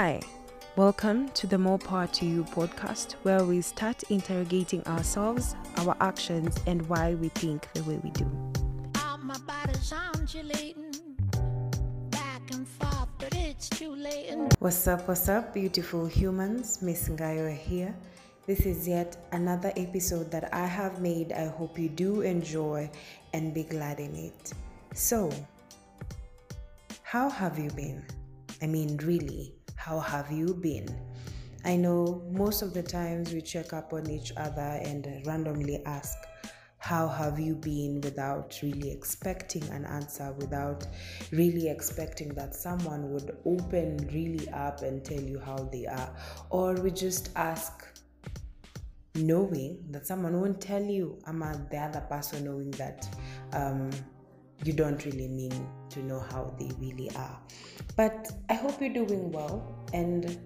Hi, welcome to the More Power to You podcast, where we start interrogating ourselves, our actions, and why we think the way we do. my body's undulating back and forth, but it's too late. What's up, what's up, beautiful humans? Miss Ngaywa here. This is yet another episode that I have made. I hope you do enjoy and be glad in it. So, how have you been? I mean, really, how have you been? I know most of the times we check up on each other and randomly ask, How have you been? without really expecting an answer, without really expecting that someone would open really up and tell you how they are. Or we just ask, knowing that someone won't tell you, I'm the other person knowing that. Um, you don't really mean to know how they really are. But I hope you're doing well. And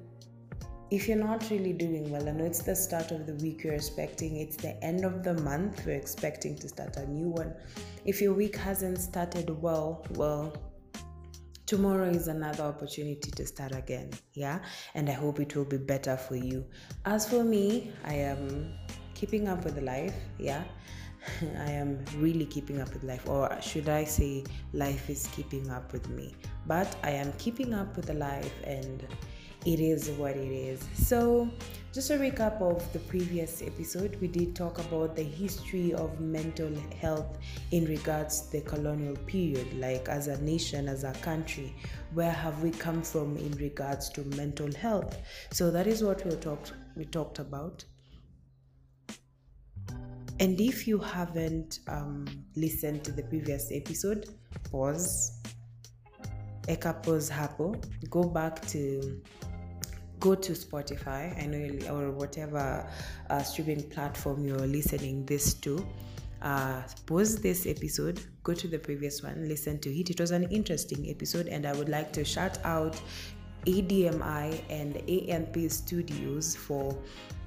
if you're not really doing well, I know it's the start of the week you're expecting, it's the end of the month, we're expecting to start a new one. If your week hasn't started well, well, tomorrow is another opportunity to start again yeah and i hope it will be better for you as for me i am keeping up with life yeah I am really keeping up with life, or should I say, life is keeping up with me. But I am keeping up with the life, and it is what it is. So, just a recap of the previous episode, we did talk about the history of mental health in regards to the colonial period, like as a nation, as a country, where have we come from in regards to mental health. So that is what we talked we talked about. And if you haven't um, listened to the previous episode, pause, eka pause hapo, go back to go to Spotify, I know or whatever uh, streaming platform you're listening this to. Uh, pause this episode, go to the previous one, listen to it. It was an interesting episode, and I would like to shout out ADMI and AMP Studios for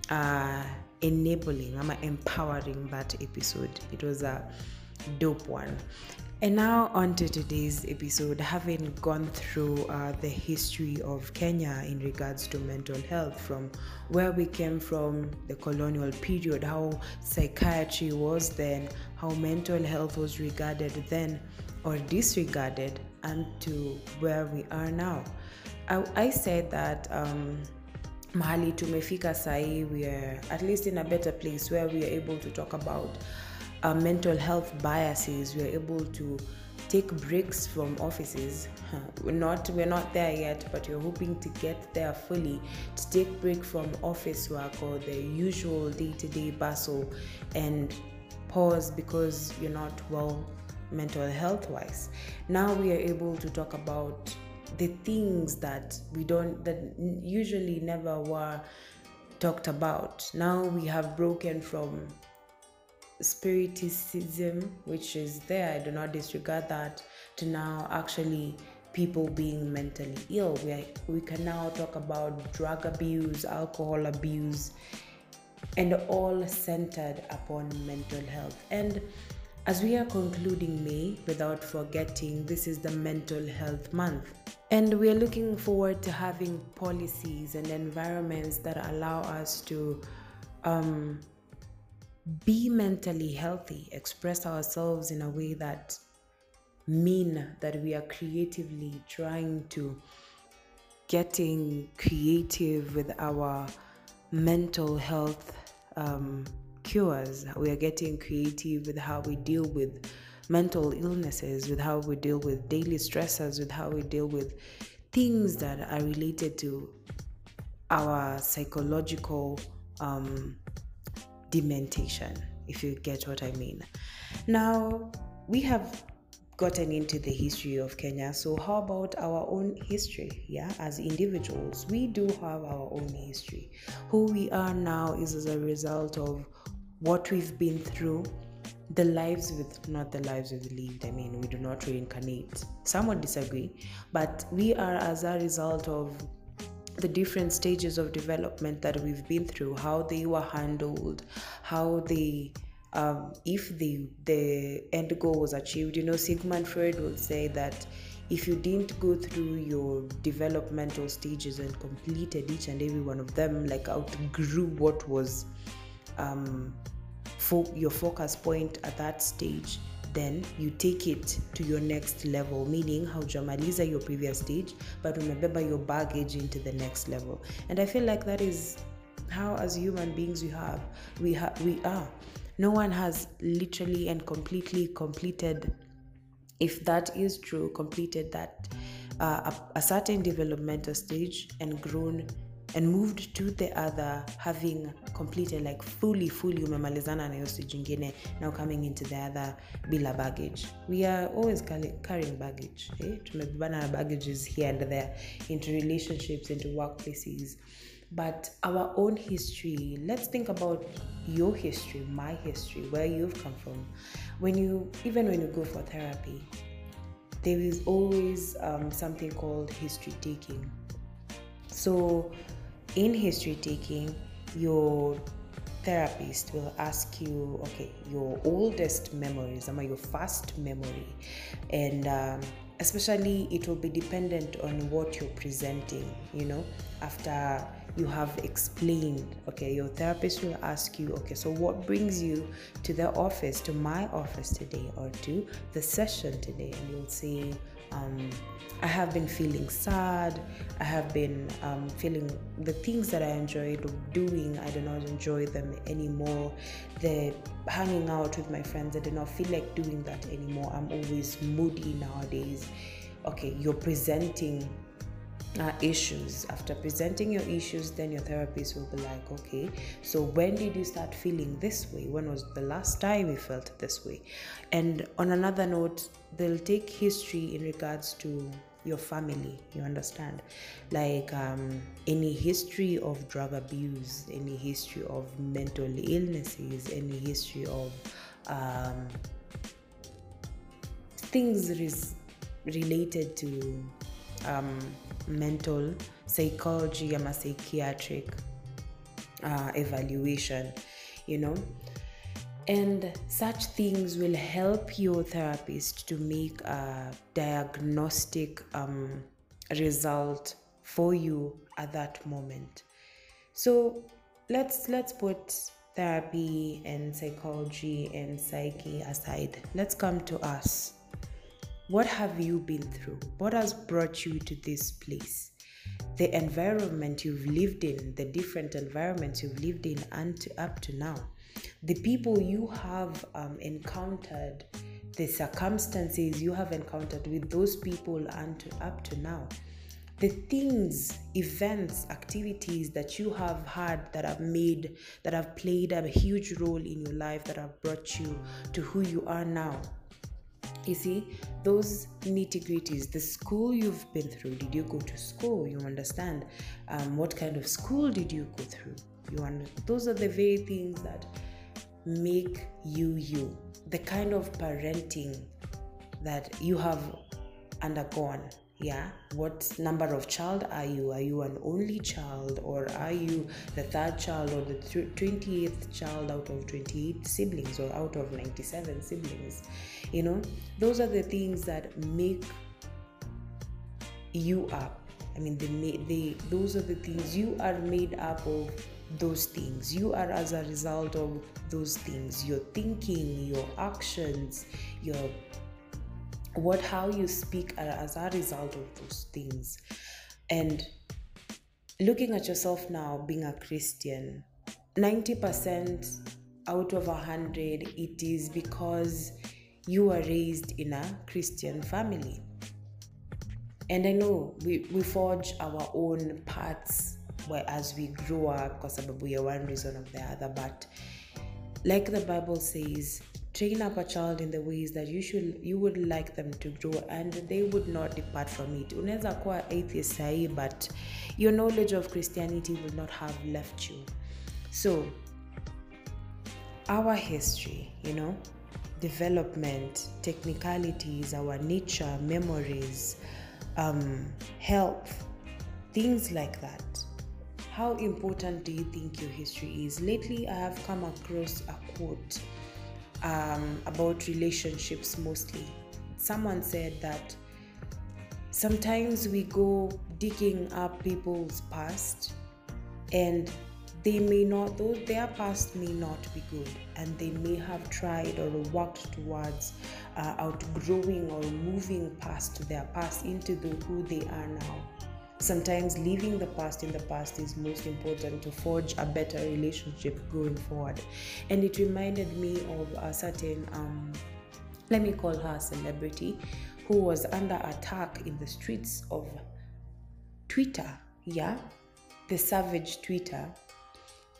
uh, enabling, I'm empowering that episode. It was a dope one. And now on to today's episode, having gone through uh, the history of Kenya in regards to mental health, from where we came from, the colonial period, how psychiatry was then, how mental health was regarded then or disregarded, and to where we are now. I, I said that um, mahali tumefika sahii we are at least in a better place where we are able to talk about uh, mental health biases. We are able to take breaks from offices. We're not we're not there yet but we're hoping to get there fully to take break from office work or the usual day-to-day bustle and pause because you're not well mental health wise now we are able to talk about the things that we don't that usually never were talked about. Now we have broken from spiritism which is there i do not disregard that to now actually people being mentally ill. We, are, we can now talk about drug abuse alcohol abuse and all centered upon mental health. And as we are concluding May, without forgetting, this is the Mental Health Month. And we are looking forward to having policies and environments that allow us to um, be mentally healthy, express ourselves in a way that mean that we are creatively trying to getting creative with our mental health um, cures. We are getting creative with how we deal with mental illnesses, with how we deal with daily stressors, with how we deal with things that are related to our psychological um, dementation, if you get what I mean. Now, we have gotten into the history of Kenya. So, how about our own history? Yeah, as individuals, we do have our own history. Who we are now is as a result of what we've been through, the lives with not the lives we've lived. I mean, we do not reincarnate. Some would disagree, but we are as a result of the different stages of development that we've been through, how they were handled, how they um, if the the end goal was achieved. You know, Sigmund Freud would say that if you didn't go through your developmental stages and completed each and every one of them, like outgrew what was um, fo- your focus point at that stage, then you take it to your next level, meaning how Jamaliza your previous stage, but remember your baggage into the next level. And I feel like that is how as human beings we have we have we are. No one has literally and completely completed if that is true, completed that uh, a, a certain developmental stage and grown and moved to the other having completed like fully fully umemalizana na hiyo stage ingine now coming into the other bila baggage. We are always carrying baggage eh? tumebebana na baggages here and there into relationships into workplaces. But our own history let's think about your history my history where you've come from. When you even when you go for therapy there is always um, something called history taking. So, in history taking, your therapist will ask you, okay, your oldest memories, or your first memory, and um, especially it will be dependent on what you're presenting, you know, after you have explained okay your therapist will ask you okay so what brings you to the office to my office today or to the session today? And you'll say um, I have been feeling sad. I have been um, feeling the things that I enjoyed doing, I do not enjoy them anymore. The hanging out with my friends, I do not feel like doing that anymore. I'm always moody nowadays. Okay, you're presenting uh, issues. After presenting your issues, then your therapist will be like, okay, so when did you start feeling this way? When was the last time you felt this way? And on another note, they'll take history in regards to your family, you understand? Like um, any history of drug abuse, any history of mental illnesses, any history of um, things related to um, mental psychology ama psychiatric uh, evaluation you know? And such things will help your therapist to make a diagnostic um, result for you at that moment. So let's let's put therapy and psychology and psyche aside. Let's come to us what have you been through? What has brought you to this place? The environment you've lived in, the different environments you've lived in and to, up to now, the people you have um, encountered, the circumstances you have encountered with those people and to, up to now, the things, events, activities that you have had that have made, that have played a huge role in your life, that have brought you to who you are now you see those nitty gritties the school you've been through did you go to school? You understand um, what kind of school did you go through? You under- those are the very things that make you you. The kind of parenting that you have undergone yeah. What number of child are you? Are you an only child or are you the third child or the 28th child out of 28 siblings or out of 97 siblings? You know those are the things that make you up. I mean they they those are the things you are made up of those things. You are as a result of those things. Your thinking your actions your what how you speak uh, as a result of those things. And looking at yourself now being a christian 90% out of 100 it is because you were raised in a christian family. And i know we, we forge our own paths where as we grow up because sababu ya one reason or the other but like the bible says train up a child in the ways that you should you would like them to grow and they would not depart from it. Unaweza kuwa atheist sahii but your knowledge of christianity will not have left you. So our history you know development technicalities our nature memories um, health things like that. How important do you think your history is? Lately i have come across a quote um, about relationships mostly. Someone said that sometimes we go digging up people's past and they may not those their past may not be good and they may have tried or worked towards uh, outgrowing or moving past their past into the who they are now sometimes leaving the past in the past is most important to forge a better relationship going forward. And it reminded me of a certain um, let me call her a celebrity who was under attack in the streets of twitter yeah? The savage twitter.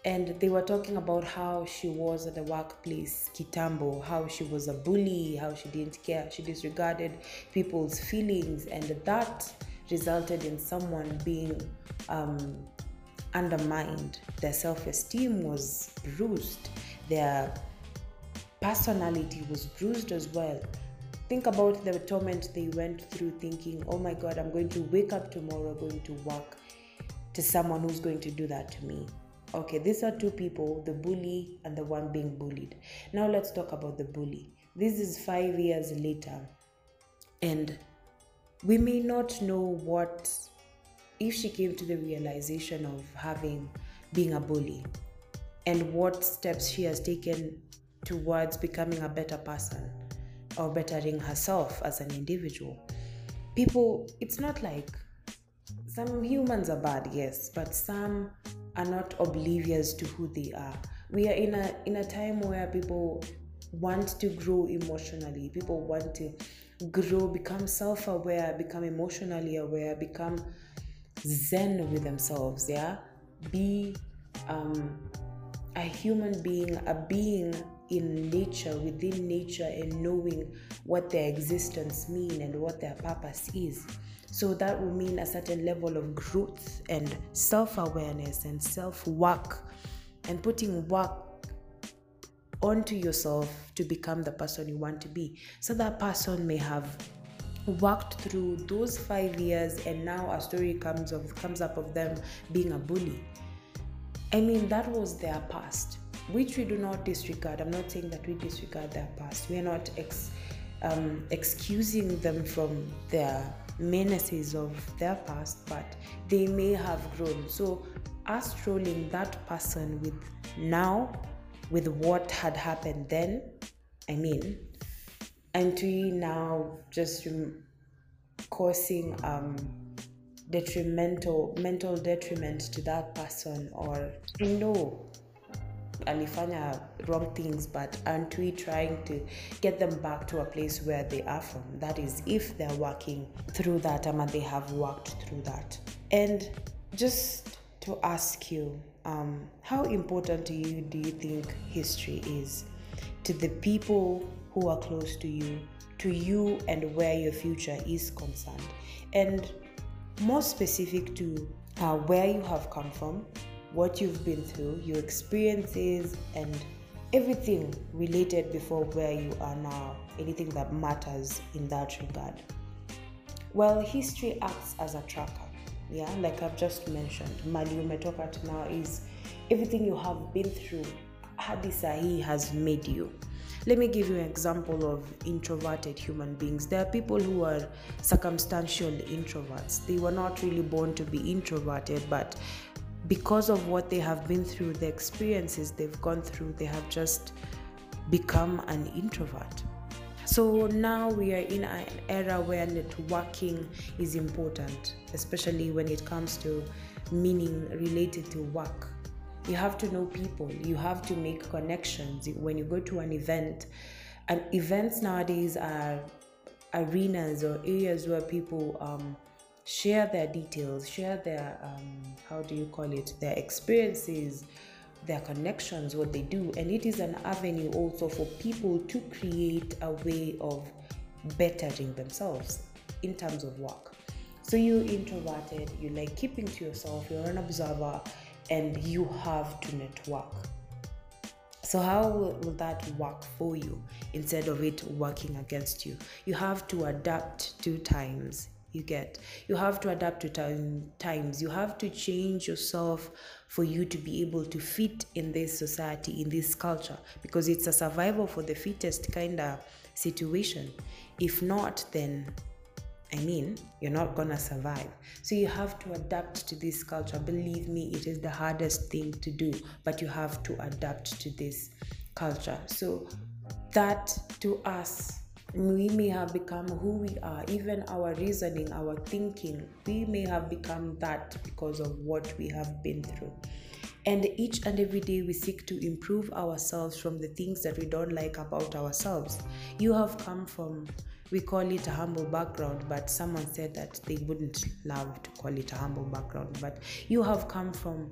And they were talking about how she was at the workplace kitambo how she was a bully how she didn't care she disregarded people's feelings. And that resulted in someone being um, undermined. Their self-esteem was bruised. Their personality was bruised as well. Think about the torment they went through thinking oh my god i'm going to wake up tomorrow going to work to someone who's going to do that to me. Okay, these are two people the bully and the one being bullied. Now let's talk about the bully. This is five years later, and we may not know what if she came to the realization of having being a bully and what steps she has taken towards becoming a better person or bettering herself as an individual. People, it's not like some humans are bad, yes, but some are not oblivious to who they are. We are in a in a time where people want to grow emotionally. People want to grow, become self-aware, become emotionally aware, become zen with themselves. Yeah, be um, a human being, a being in nature, within nature, and knowing what their existence mean and what their purpose is. So that will mean a certain level of growth and self awareness and self work and putting work onto yourself to become the person you want to be. So that person may have worked through those five years and now a story comes of comes up of them being a bully. I mean that was their past, which we do not disregard. I'm not saying that we disregard their past. We are not ex, um, excusing them from their menaces of their past, but they may have grown. So, us trolling that person with now, with what had happened then, I mean, and we now just causing um, detrimental mental detriment to that person, or know alifanya wrong things but aren't we trying to get them back to a place where they are from? That is if they're working through that and they have worked through that. And just to ask you um, how important to you do you think history is to the people who are close to you to you and where your future is concerned and more specific to uh, where you have come from what you've been through, your experiences, and everything related before where you are now, anything that matters in that regard. Well, history acts as a tracker. Yeah, like I've just mentioned, Mali umetoka now is everything you have been through. Hadi has made you. Let me give you an example of introverted human beings. There are people who are circumstantial introverts. They were not really born to be introverted, but because of what they have been through, the experiences they've gone through, they have just become an introvert. So now we are in an era where networking is important, especially when it comes to meaning related to work. You have to know people, you have to make connections. When you go to an event, and events nowadays are arenas or areas where people um, share their details, share their, um, how do you call it, their experiences, their connections, what they do. And it is an avenue also for people to create a way of bettering themselves in terms of work. So you're introverted, you like keeping to yourself, you're an observer, and you have to network. So, how will that work for you instead of it working against you? You have to adapt to times you get you have to adapt to time, times you have to change yourself for you to be able to fit in this society in this culture because it's a survival for the fittest kind of situation if not then I mean, you're not gonna survive. So you have to adapt to this culture. Believe me, it is the hardest thing to do, but you have to adapt to this culture. So that to us, we may have become who we are, even our reasoning, our thinking, we may have become that because of what we have been through. And each and every day we seek to improve ourselves from the things that we don't like about ourselves. You have come from, we call it a humble background, but someone said that they wouldn't love to call it a humble background. But you have come from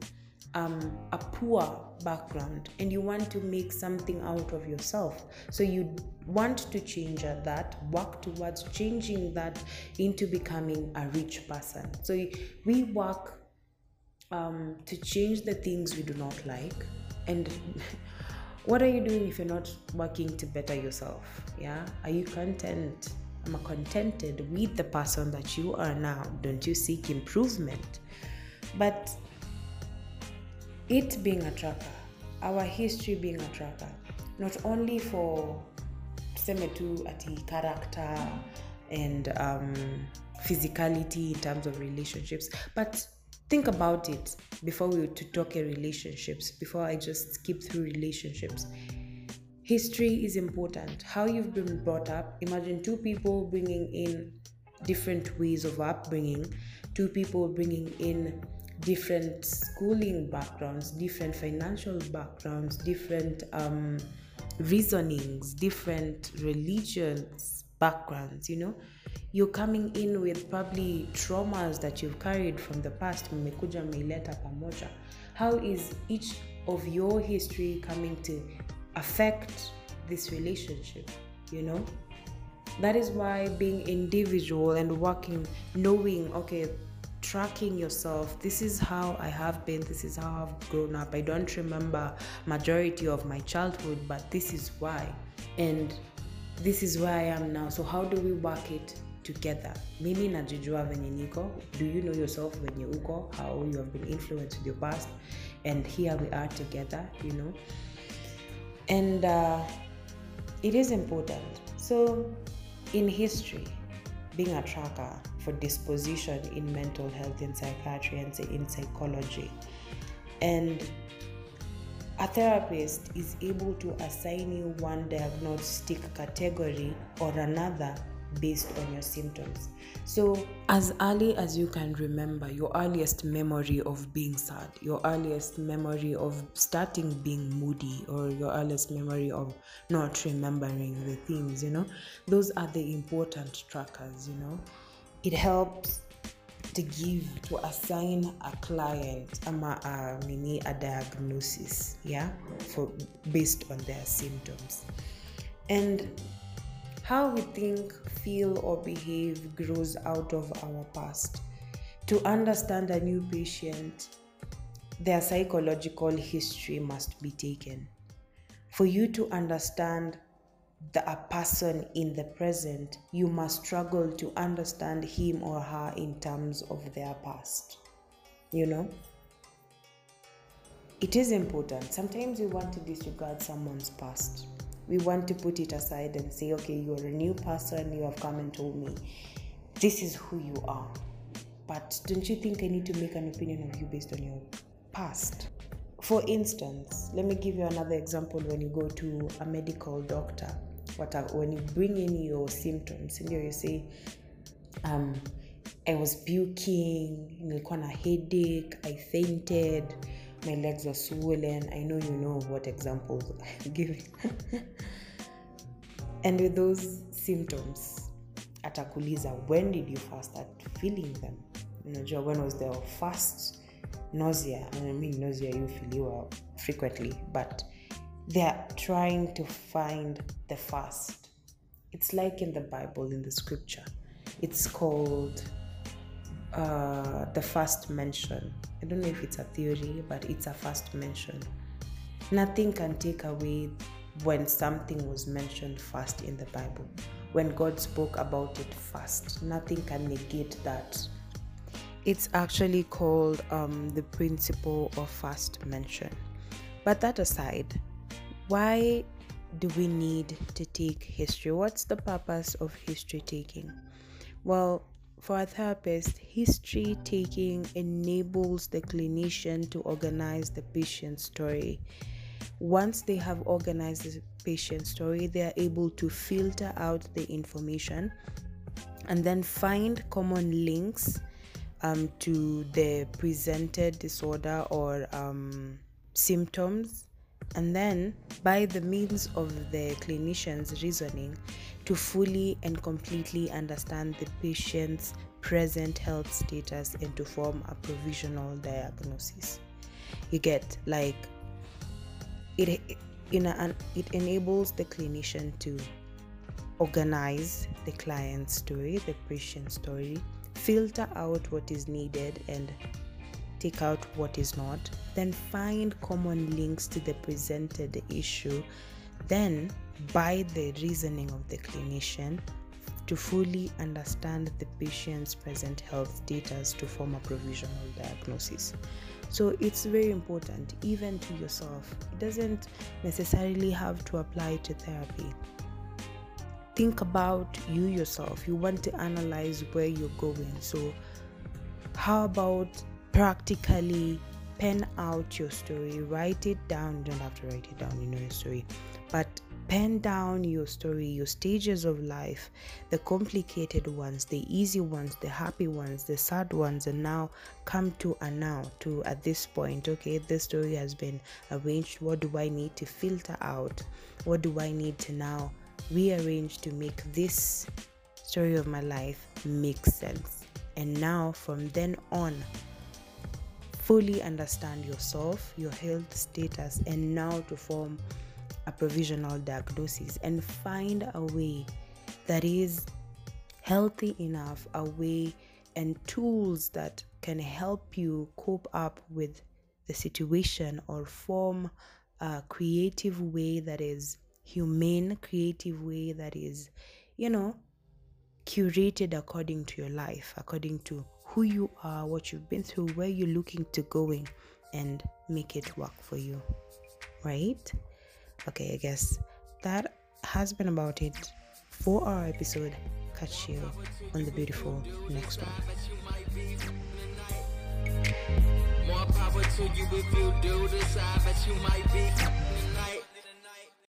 um, a poor background and you want to make something out of yourself. So you want to change that, work towards changing that into becoming a rich person. So we work um, to change the things we do not like. And what are you doing if you're not working to better yourself? Yeah, are you content? Am contented with the person that you are now? Don't you seek improvement? But it being a tracker, our history being a tracker, not only for tuseme tu ati character and um, physicality in terms of relationships, but think about it before we to talk relationships before i just skip through relationships. History is important. How you've been brought up imagine two people bringing in different ways of upbringing two people bringing in different schooling backgrounds different financial backgrounds different um, reasonings different religions backgrounds you know. You're coming in with probably traumas that you've carried from the past how is each of your history coming to affect this relationship you know? That is why being individual and working knowing okay tracking yourself. This is how i have been this is how i've grown up. I don't remember majority of my childhood but this is why. And this is where i am now. So how do we work it together? Mimi najijua venye niko. Do you know yourself venye uko? How you have been influenced with your past? And here we are together you know. And uh, it is important. So in history being a tracker for disposition in mental health in psychiatry and in psychology and a therapist is able to assign you one diagnostic category or another based on your symptoms. So, as early as you can remember, your earliest memory of being sad, your earliest memory of starting being moody, or your earliest memory of not remembering the things, you know, those are the important trackers, you know. It helps to give to assign a client ama a mini a diagnosis yeah for based on their symptoms and how we think, feel, or behave grows out of our past. To understand a new patient, their psychological history must be taken. For you to understand the, a person in the present, you must struggle to understand him or her in terms of their past. You know? It is important. Sometimes we want to disregard someone's past we want to put it aside and say, okay, you're a new person, you have come and told me this is who you are. But don't you think I need to make an opinion of you based on your past? For instance, let me give you another example when you go to a medical doctor. What are, when you bring in your symptoms, and you say, um, I was puking, nilikuwa na headache, I fainted, my legs were swollen. I know you know what examples I'm giving. and with those symptoms, atakuliza, when did you first start feeling them? Unajua, when was the first nausea? I mean, nausea you feel frequently, but they're trying to find the first. It's like in the Bible, in the scripture. It's called uh, the first mention. I don't know if it's a theory, but it's a first mention. Nothing can take away when something was mentioned first in the Bible. When God spoke about it first, nothing can negate that. It's actually called um, the principle of first mention. But that aside, why do we need to take history? What's the purpose of history taking? Well, for a therapist, history taking enables the clinician to organize the patient's story. Once they have organized the patient's story, they are able to filter out the information and then find common links um, to the presented disorder or um, symptoms and then by the means of the clinician's reasoning to fully and completely understand the patient's present health status and to form a provisional diagnosis. You get like it in a, it enables the clinician to organize the client's story the patient's story filter out what is needed and take out what is not, then find common links to the presented issue, then by the reasoning of the clinician to fully understand the patient's present health status to form a provisional diagnosis. So it's very important, even to yourself. It doesn't necessarily have to apply to therapy. Think about you yourself. You want to analyze where you're going. So, how about practically pen out your story, write it down. You don't have to write it down, you know your story, but pen down your story, your stages of life, the complicated ones, the easy ones, the happy ones, the sad ones, and now come to a now, to at this point, okay, this story has been arranged. What do I need to filter out? What do I need to now rearrange to make this story of my life make sense? And now from then on, fully understand yourself, your health status, and now to form a provisional diagnosis and find a way that is healthy enough, a way and tools that can help you cope up with the situation or form a creative way that is humane, creative way that is, you know, curated according to your life, according to who you are, what you've been through, where you're looking to going, and make it work for you. Right? Okay, I guess that has been about it for our episode. Catch you on the beautiful next one.